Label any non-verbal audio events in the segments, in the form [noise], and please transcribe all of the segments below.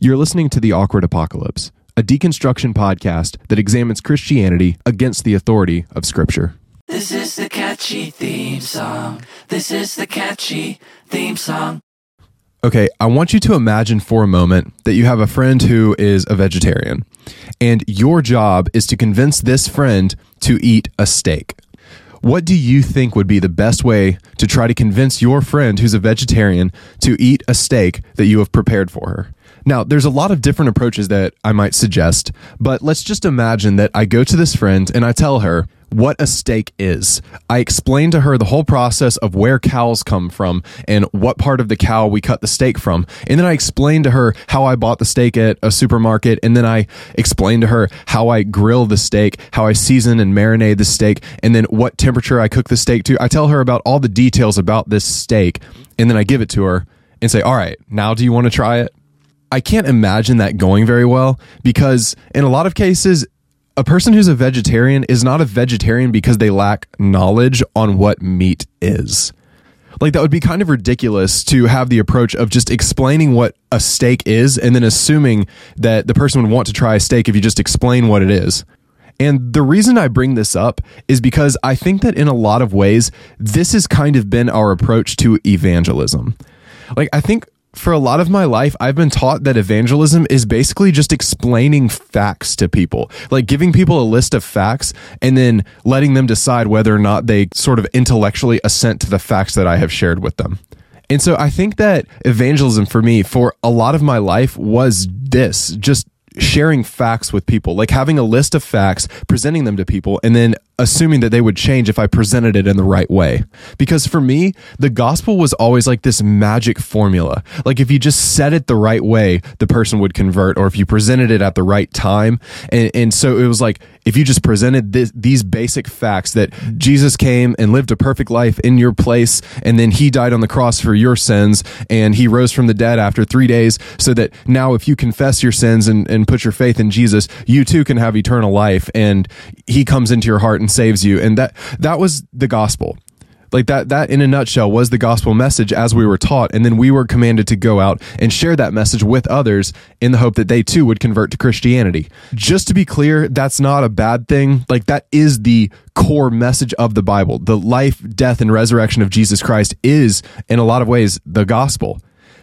You're listening to The Awkward Apocalypse, a deconstruction podcast that examines Christianity against the authority of Scripture. This is the catchy theme song. This is the catchy theme song. Okay, I want you to imagine for a moment that you have a friend who is a vegetarian, and your job is to convince this friend to eat a steak. What do you think would be the best way to try to convince your friend who's a vegetarian to eat a steak that you have prepared for her? Now, there's a lot of different approaches that I might suggest, but let's just imagine that I go to this friend and I tell her what a steak is. I explain to her the whole process of where cows come from and what part of the cow we cut the steak from. And then I explain to her how I bought the steak at a supermarket. And then I explain to her how I grill the steak, how I season and marinate the steak, and then what temperature I cook the steak to. I tell her about all the details about this steak. And then I give it to her and say, All right, now do you want to try it? I can't imagine that going very well because in a lot of cases, a person who's a vegetarian is not a vegetarian because they lack knowledge on what meat is. Like that would be kind of ridiculous to have the approach of just explaining what a steak is and then assuming that the person would want to try a steak if you just explain what it is. And the reason I bring this up is because I think that in a lot of ways, this has kind of been our approach to evangelism. Like, I think for a lot of my life, I've been taught that evangelism is basically just explaining facts to people, like giving people a list of facts and then letting them decide whether or not they sort of intellectually assent to the facts that I have shared with them. And so I think that evangelism for me, for a lot of my life, was this just sharing facts with people, like having a list of facts, presenting them to people, and then assuming that they would change if I presented it in the right way. Because for me, the gospel was always like this magic formula. Like if you just said it the right way, the person would convert, or if you presented it at the right time. And, and so it was like, if you just presented this, these basic facts that Jesus came and lived a perfect life in your place, and then he died on the cross for your sins, and he rose from the dead after three days, so that now if you confess your sins and, and put your faith in Jesus, you too can have eternal life, and he comes into your heart and saves you. And that that was the gospel like that that in a nutshell was the gospel message as we were taught and then we were commanded to go out and share that message with others in the hope that they too would convert to christianity. Just to be clear that's not a bad thing. Like that is the core message of the bible. The life death and resurrection of jesus christ is in a lot of ways the gospel.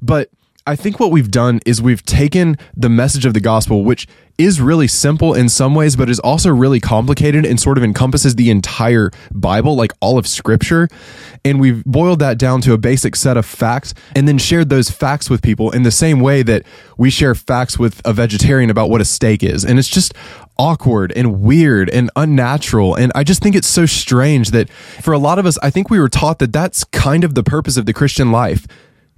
But I think what we've done is we've taken the message of the gospel, which is really simple in some ways, but is also really complicated and sort of encompasses the entire Bible, like all of scripture. And we've boiled that down to a basic set of facts and then shared those facts with people in the same way that we share facts with a vegetarian about what a steak is. And it's just awkward and weird and unnatural. And I just think it's so strange that for a lot of us, I think we were taught that that's kind of the purpose of the Christian life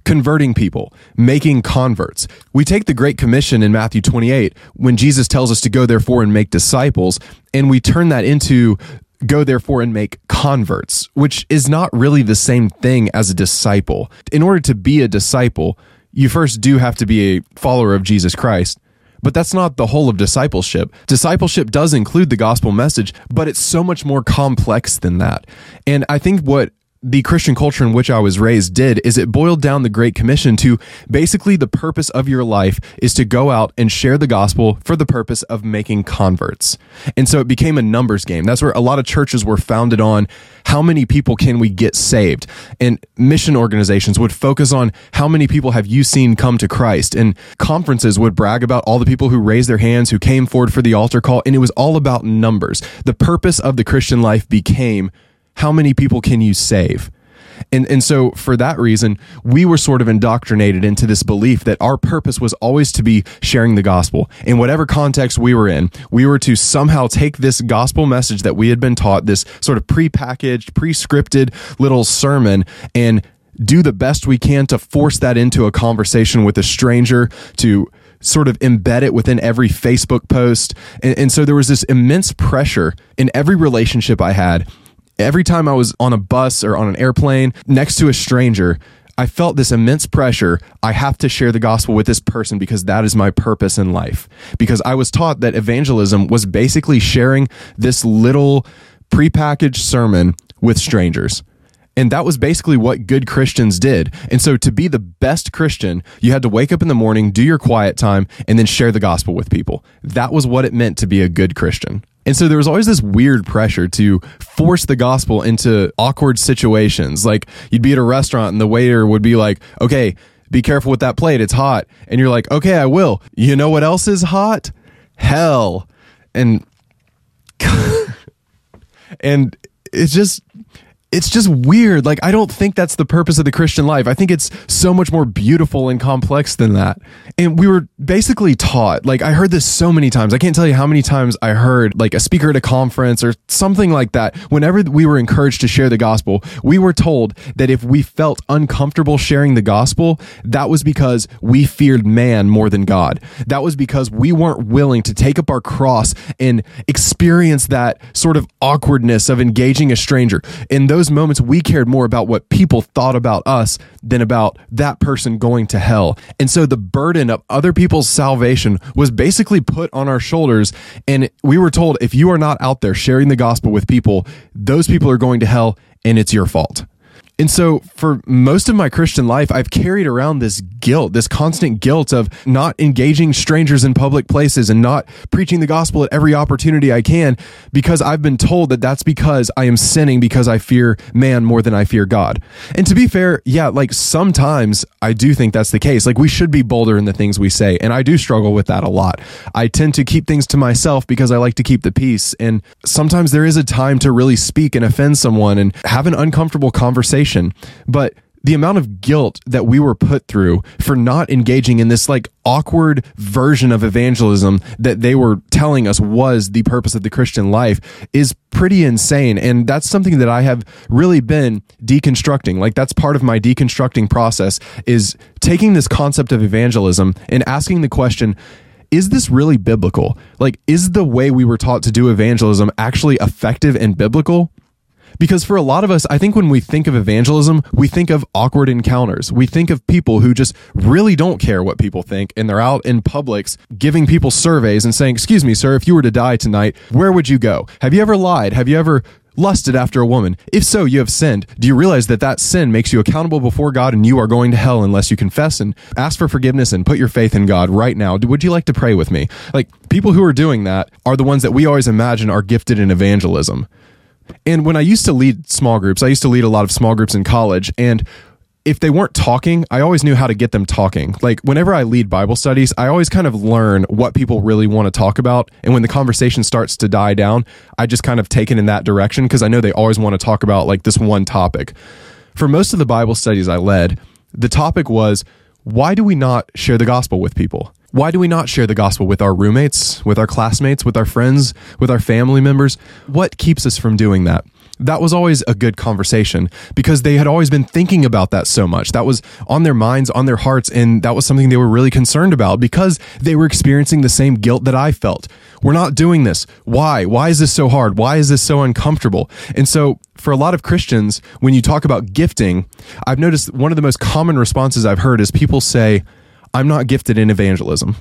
converting people, making converts. We take the Great Commission in Matthew 28 when Jesus tells us to go therefore and make disciples, and we turn that into go therefore and make converts, which is not really the same thing as a disciple. In order to be a disciple, you first do have to be a follower of Jesus Christ. But that's not the whole of discipleship. Discipleship does include the gospel message, but it's so much more complex than that. And I think what the Christian culture in which I was raised did is it boiled down the Great Commission to basically the purpose of your life is to go out and share the gospel for the purpose of making converts. And so it became a numbers game. That's where a lot of churches were founded on how many people can we get saved? And mission organizations would focus on how many people have you seen come to Christ? And conferences would brag about all the people who raised their hands, who came forward for the altar call. And it was all about numbers. The purpose of the Christian life became how many people can you save? And, and so for that reason, we were sort of indoctrinated into this belief that our purpose was always to be sharing the gospel. In whatever context we were in, we were to somehow take this gospel message that we had been taught, this sort of pre-packaged, pre-scripted little sermon and do the best we can to force that into a conversation with a stranger, to sort of embed it within every Facebook post. And, and so there was this immense pressure in every relationship I had Every time I was on a bus or on an airplane next to a stranger, I felt this immense pressure. I have to share the gospel with this person because that is my purpose in life. Because I was taught that evangelism was basically sharing this little prepackaged sermon with strangers. And that was basically what good Christians did. And so to be the best Christian, you had to wake up in the morning, do your quiet time, and then share the gospel with people. That was what it meant to be a good Christian. And so there was always this weird pressure to force the gospel into awkward situations. Like you'd be at a restaurant and the waiter would be like, okay, be careful with that plate. It's hot. And you're like, okay, I will. You know what else is hot? Hell. And, [laughs] and it's just, it's just weird. Like, I don't think that's the purpose of the Christian life. I think it's so much more beautiful and complex than that. And we were basically taught, like, I heard this so many times. I can't tell you how many times I heard, like, a speaker at a conference or something like that. Whenever we were encouraged to share the gospel, we were told that if we felt uncomfortable sharing the gospel, that was because we feared man more than God. That was because we weren't willing to take up our cross and experience that sort of awkwardness of engaging a stranger. In those those moments, we cared more about what people thought about us than about that person going to hell. And so the burden of other people's salvation was basically put on our shoulders. And we were told if you are not out there sharing the gospel with people, those people are going to hell and it's your fault. And so for most of my Christian life, I've carried around this guilt, this constant guilt of not engaging strangers in public places and not preaching the gospel at every opportunity I can because I've been told that that's because I am sinning because I fear man more than I fear God. And to be fair, yeah, like sometimes I do think that's the case. Like we should be bolder in the things we say. And I do struggle with that a lot. I tend to keep things to myself because I like to keep the peace. And sometimes there is a time to really speak and offend someone and have an uncomfortable conversation but the amount of guilt that we were put through for not engaging in this like awkward version of evangelism that they were telling us was the purpose of the Christian life is pretty insane. And that's something that I have really been deconstructing. Like that's part of my deconstructing process is taking this concept of evangelism and asking the question, is this really biblical? Like, is the way we were taught to do evangelism actually effective and biblical? Because for a lot of us, I think when we think of evangelism, we think of awkward encounters. We think of people who just really don't care what people think and they're out in Publix giving people surveys and saying, Excuse me, sir, if you were to die tonight, where would you go? Have you ever lied? Have you ever lusted after a woman? If so, you have sinned. Do you realize that that sin makes you accountable before God and you are going to hell unless you confess and ask for forgiveness and put your faith in God right now? Would you like to pray with me? Like, people who are doing that are the ones that we always imagine are gifted in evangelism. And when I used to lead small groups, I used to lead a lot of small groups in college. And if they weren't talking, I always knew how to get them talking. Like whenever I lead Bible studies, I always kind of learn what people really want to talk about. And when the conversation starts to die down, I just kind of take it in that direction because I know they always want to talk about like this one topic. For most of the Bible studies I led, the topic was why do we not share the gospel with people? Why do we not share the gospel with our roommates, with our classmates, with our friends, with our family members? What keeps us from doing that? That was always a good conversation because they had always been thinking about that so much. That was on their minds, on their hearts, and that was something they were really concerned about because they were experiencing the same guilt that I felt. We're not doing this. Why? Why is this so hard? Why is this so uncomfortable? And so, for a lot of Christians, when you talk about gifting, I've noticed one of the most common responses I've heard is people say, I'm not gifted in evangelism.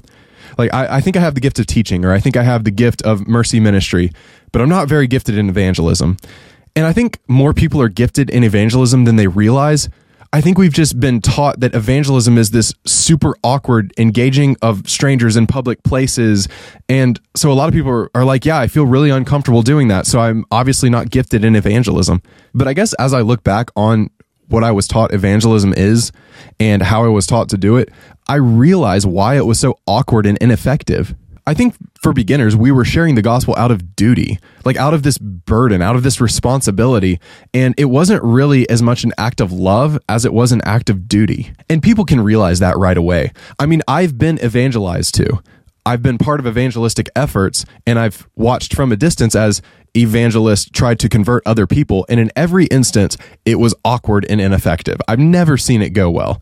Like, I, I think I have the gift of teaching, or I think I have the gift of mercy ministry, but I'm not very gifted in evangelism. And I think more people are gifted in evangelism than they realize. I think we've just been taught that evangelism is this super awkward engaging of strangers in public places. And so a lot of people are, are, like, yeah, I feel really uncomfortable doing that. So I'm obviously not gifted in evangelism. But I guess as I look back on what I was taught evangelism is and how I was taught to do it, I realize why it was so awkward and ineffective. I think for beginners, we were sharing the gospel out of duty, like out of this burden, out of this responsibility. And it wasn't really as much an act of love as it was an act of duty. And people can realize that right away. I mean, I've been evangelized to. I've been part of evangelistic efforts and I've watched from a distance as evangelists tried to convert other people. And in every instance, it was awkward and ineffective. I've never seen it go well.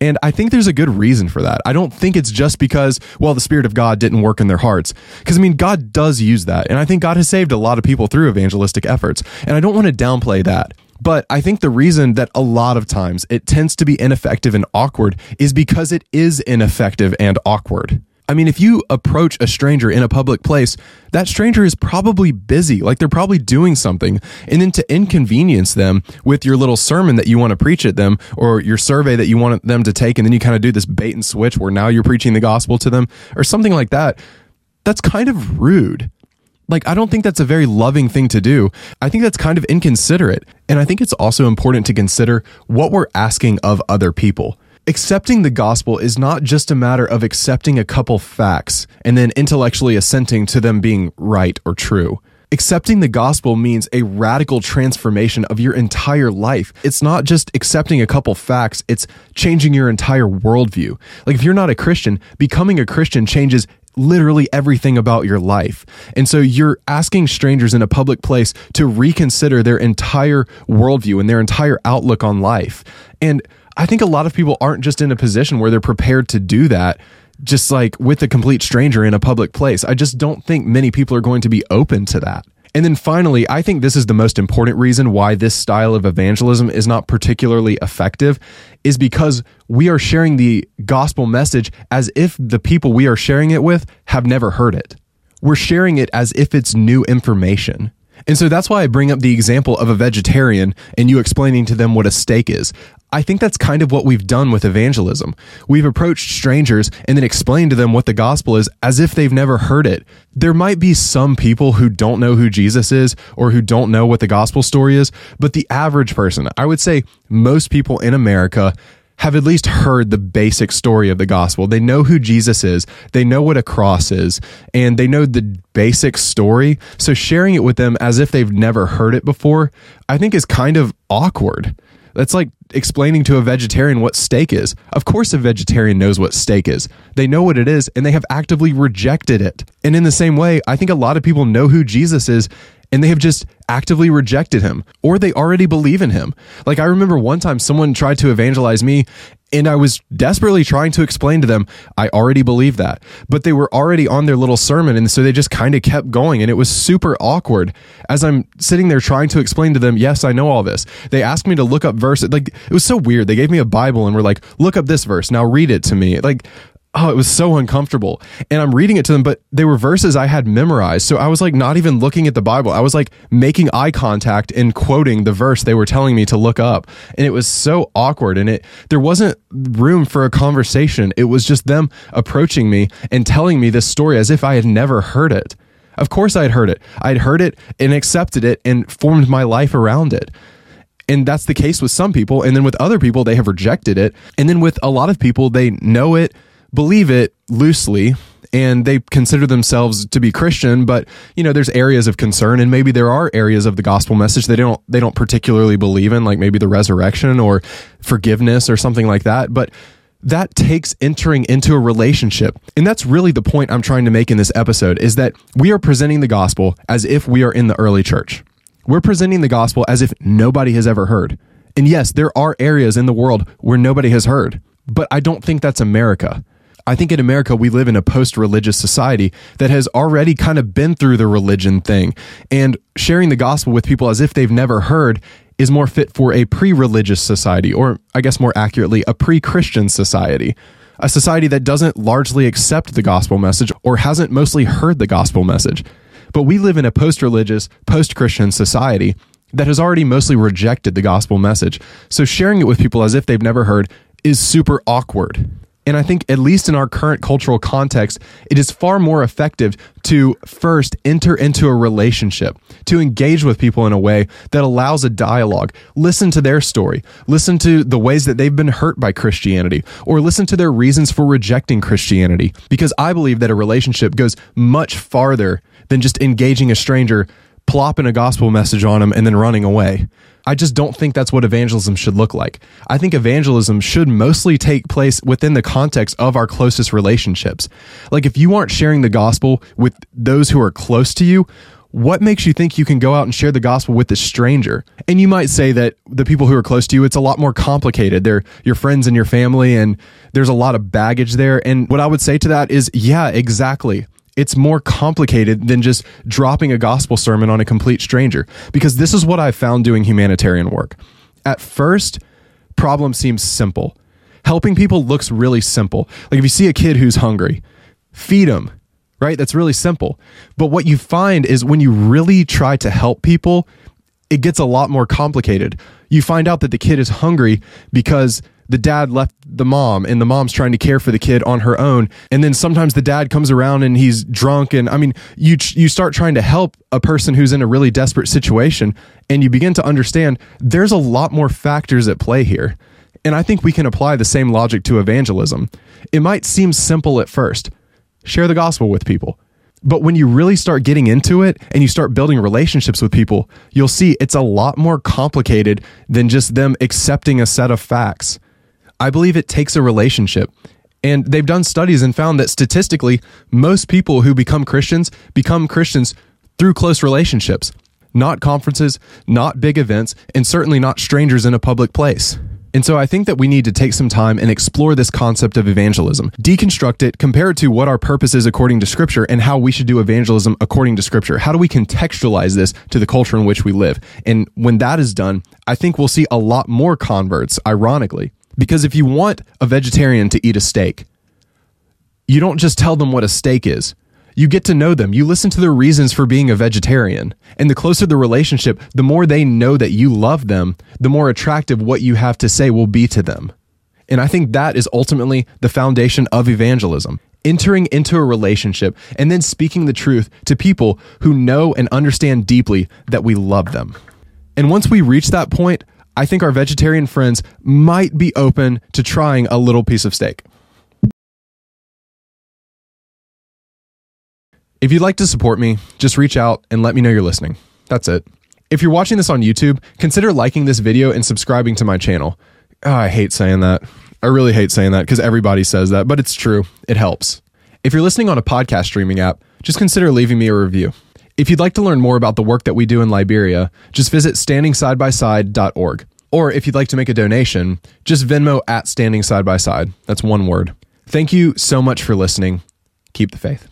And I think there's a good reason for that. I don't think it's just because, well, the Spirit of God didn't work in their hearts. Because, I mean, God does use that. And I think God has saved a lot of people through evangelistic efforts. And I don't want to downplay that. But I think the reason that a lot of times it tends to be ineffective and awkward is because it is ineffective and awkward. I mean, if you approach a stranger in a public place, that stranger is probably busy, like they're probably doing something. And then to inconvenience them with your little sermon that you want to preach at them or your survey that you want them to take, and then you kind of do this bait and switch where now you're preaching the gospel to them or something like that, that's kind of rude. Like, I don't think that's a very loving thing to do. I think that's kind of inconsiderate. And I think it's also important to consider what we're asking of other people accepting the gospel is not just a matter of accepting a couple facts and then intellectually assenting to them being right or true. Accepting the gospel means a radical transformation of your entire life. It's not just accepting a couple facts, it's changing your entire worldview. Like, if you're not a Christian, becoming a Christian changes literally everything about your life. And so you're asking strangers in a public place to reconsider their entire worldview and their entire outlook on life. And I think a lot of people aren't just in a position where they're prepared to do that just like with a complete stranger in a public place. I just don't think many people are going to be open to that. And then finally, I think this is the most important reason why this style of evangelism is not particularly effective is because we are sharing the gospel message as if the people we are sharing it with have never heard it. We're sharing it as if it's new information. And so that's why I bring up the example of a vegetarian and you explaining to them what a steak is. I think that's kind of what we've done with evangelism. We've approached strangers and then explained to them what the gospel is as if they've never heard it. There might be some people who don't know who Jesus is or who don't know what the gospel story is, but the average person, I would say most people in America have at least heard the basic story of the gospel. They know who Jesus is, they know what a cross is, and they know the basic story. So sharing it with them as if they've never heard it before, I think is kind of awkward. That's like explaining to a vegetarian what steak is. Of course, a vegetarian knows what steak is. They know what it is and they have actively rejected it. And in the same way, I think a lot of people know who Jesus is and they have just actively rejected him or they already believe in him. Like I remember one time someone tried to evangelize me and I was desperately trying to explain to them I already believe that. But they were already on their little sermon and so they just kind of kept going and it was super awkward as I'm sitting there trying to explain to them, "Yes, I know all this." They asked me to look up verses like it was so weird. They gave me a Bible and were like, "Look up this verse. Now read it to me." Like oh, it was so uncomfortable. And I'm reading it to them, but they were verses I had memorized. So I was like not even looking at the Bible. I was like making eye contact and quoting the verse they were telling me to look up. And it was so awkward. And it there wasn't room for a conversation. It was just them approaching me and telling me this story as if I had never heard it. Of course I had heard it. I'd heard it and accepted it and formed my life around it. And that's the case with some people. And then with other people, they have rejected it. And then with a lot of people, they know it, believe it loosely and they consider themselves to be Christian, but you know, there's areas of concern and maybe there are areas of the gospel message they don't they don't particularly believe in, like maybe the resurrection or forgiveness or something like that. But that takes entering into a relationship. And that's really the point I'm trying to make in this episode is that we are presenting the gospel as if we are in the early church. We're presenting the gospel as if nobody has ever heard. And yes, there are areas in the world where nobody has heard, but I don't think that's America. I think in America, we live in a post religious society that has already kind of been through the religion thing. And sharing the gospel with people as if they've never heard is more fit for a pre religious society, or I guess more accurately, a pre Christian society. A society that doesn't largely accept the gospel message or hasn't mostly heard the gospel message. But we live in a post religious, post Christian society that has already mostly rejected the gospel message. So sharing it with people as if they've never heard is super awkward. And I think, at least in our current cultural context, it is far more effective to first enter into a relationship, to engage with people in a way that allows a dialogue. Listen to their story, listen to the ways that they've been hurt by Christianity, or listen to their reasons for rejecting Christianity. Because I believe that a relationship goes much farther than just engaging a stranger, plopping a gospel message on them, and then running away. I just don't think that's what evangelism should look like. I think evangelism should mostly take place within the context of our closest relationships. Like if you aren't sharing the gospel with those who are close to you, what makes you think you can go out and share the gospel with a stranger? And you might say that the people who are close to you, it's a lot more complicated. They're your friends and your family, and there's a lot of baggage there. And what I would say to that is, yeah, exactly it's more complicated than just dropping a gospel sermon on a complete stranger. Because this is what I found doing humanitarian work. At first, problem seems simple. Helping people looks really simple. Like if you see a kid who's hungry, feed them, right? That's really simple. But what you find is when you really try to help people, it gets a lot more complicated. You find out that the kid is hungry because the dad left the mom and the mom's trying to care for the kid on her own. And then sometimes the dad comes around and he's drunk and i mean you you start trying to help a person who's in a really desperate situation and you begin to understand there's a lot more factors at play here. And i think we can apply the same logic to evangelism. It might seem simple at first. Share the gospel with people. But when you really start getting into it and you start building relationships with people, you'll see it's a lot more complicated than just them accepting a set of facts. I believe it takes a relationship. And they've done studies and found that statistically, most people who become Christians become Christians through close relationships, not conferences, not big events, and certainly not strangers in a public place. And so I think that we need to take some time and explore this concept of evangelism, deconstruct it, compare it to what our purpose is according to Scripture, and how we should do evangelism according to Scripture. How do we contextualize this to the culture in which we live? And when that is done, I think we'll see a lot more converts, ironically. Because if you want a vegetarian to eat a steak, you don't just tell them what a steak is. You get to know them. You listen to their reasons for being a vegetarian. And the closer the relationship, the more they know that you love them, the more attractive what you have to say will be to them. And I think that is ultimately the foundation of evangelism. Entering into a relationship and then speaking the truth to people who know and understand deeply that we love them. And once we reach that point, I think our vegetarian friends might be open to trying a little piece of steak. If you'd like to support me, just reach out and let me know you're listening. That's it. If you're watching this on YouTube, consider liking this video and subscribing to my channel. Oh, I hate saying that. I really hate saying that because everybody says that, but it's true. It helps. If you're listening on a podcast streaming app, just consider leaving me a review. If you'd like to learn more about the work that we do in Liberia, just visit standingsidebyside.org. Or if you'd like to make a donation, just Venmo at Standing Side by Side. That's one word. Thank you so much for listening. Keep the faith.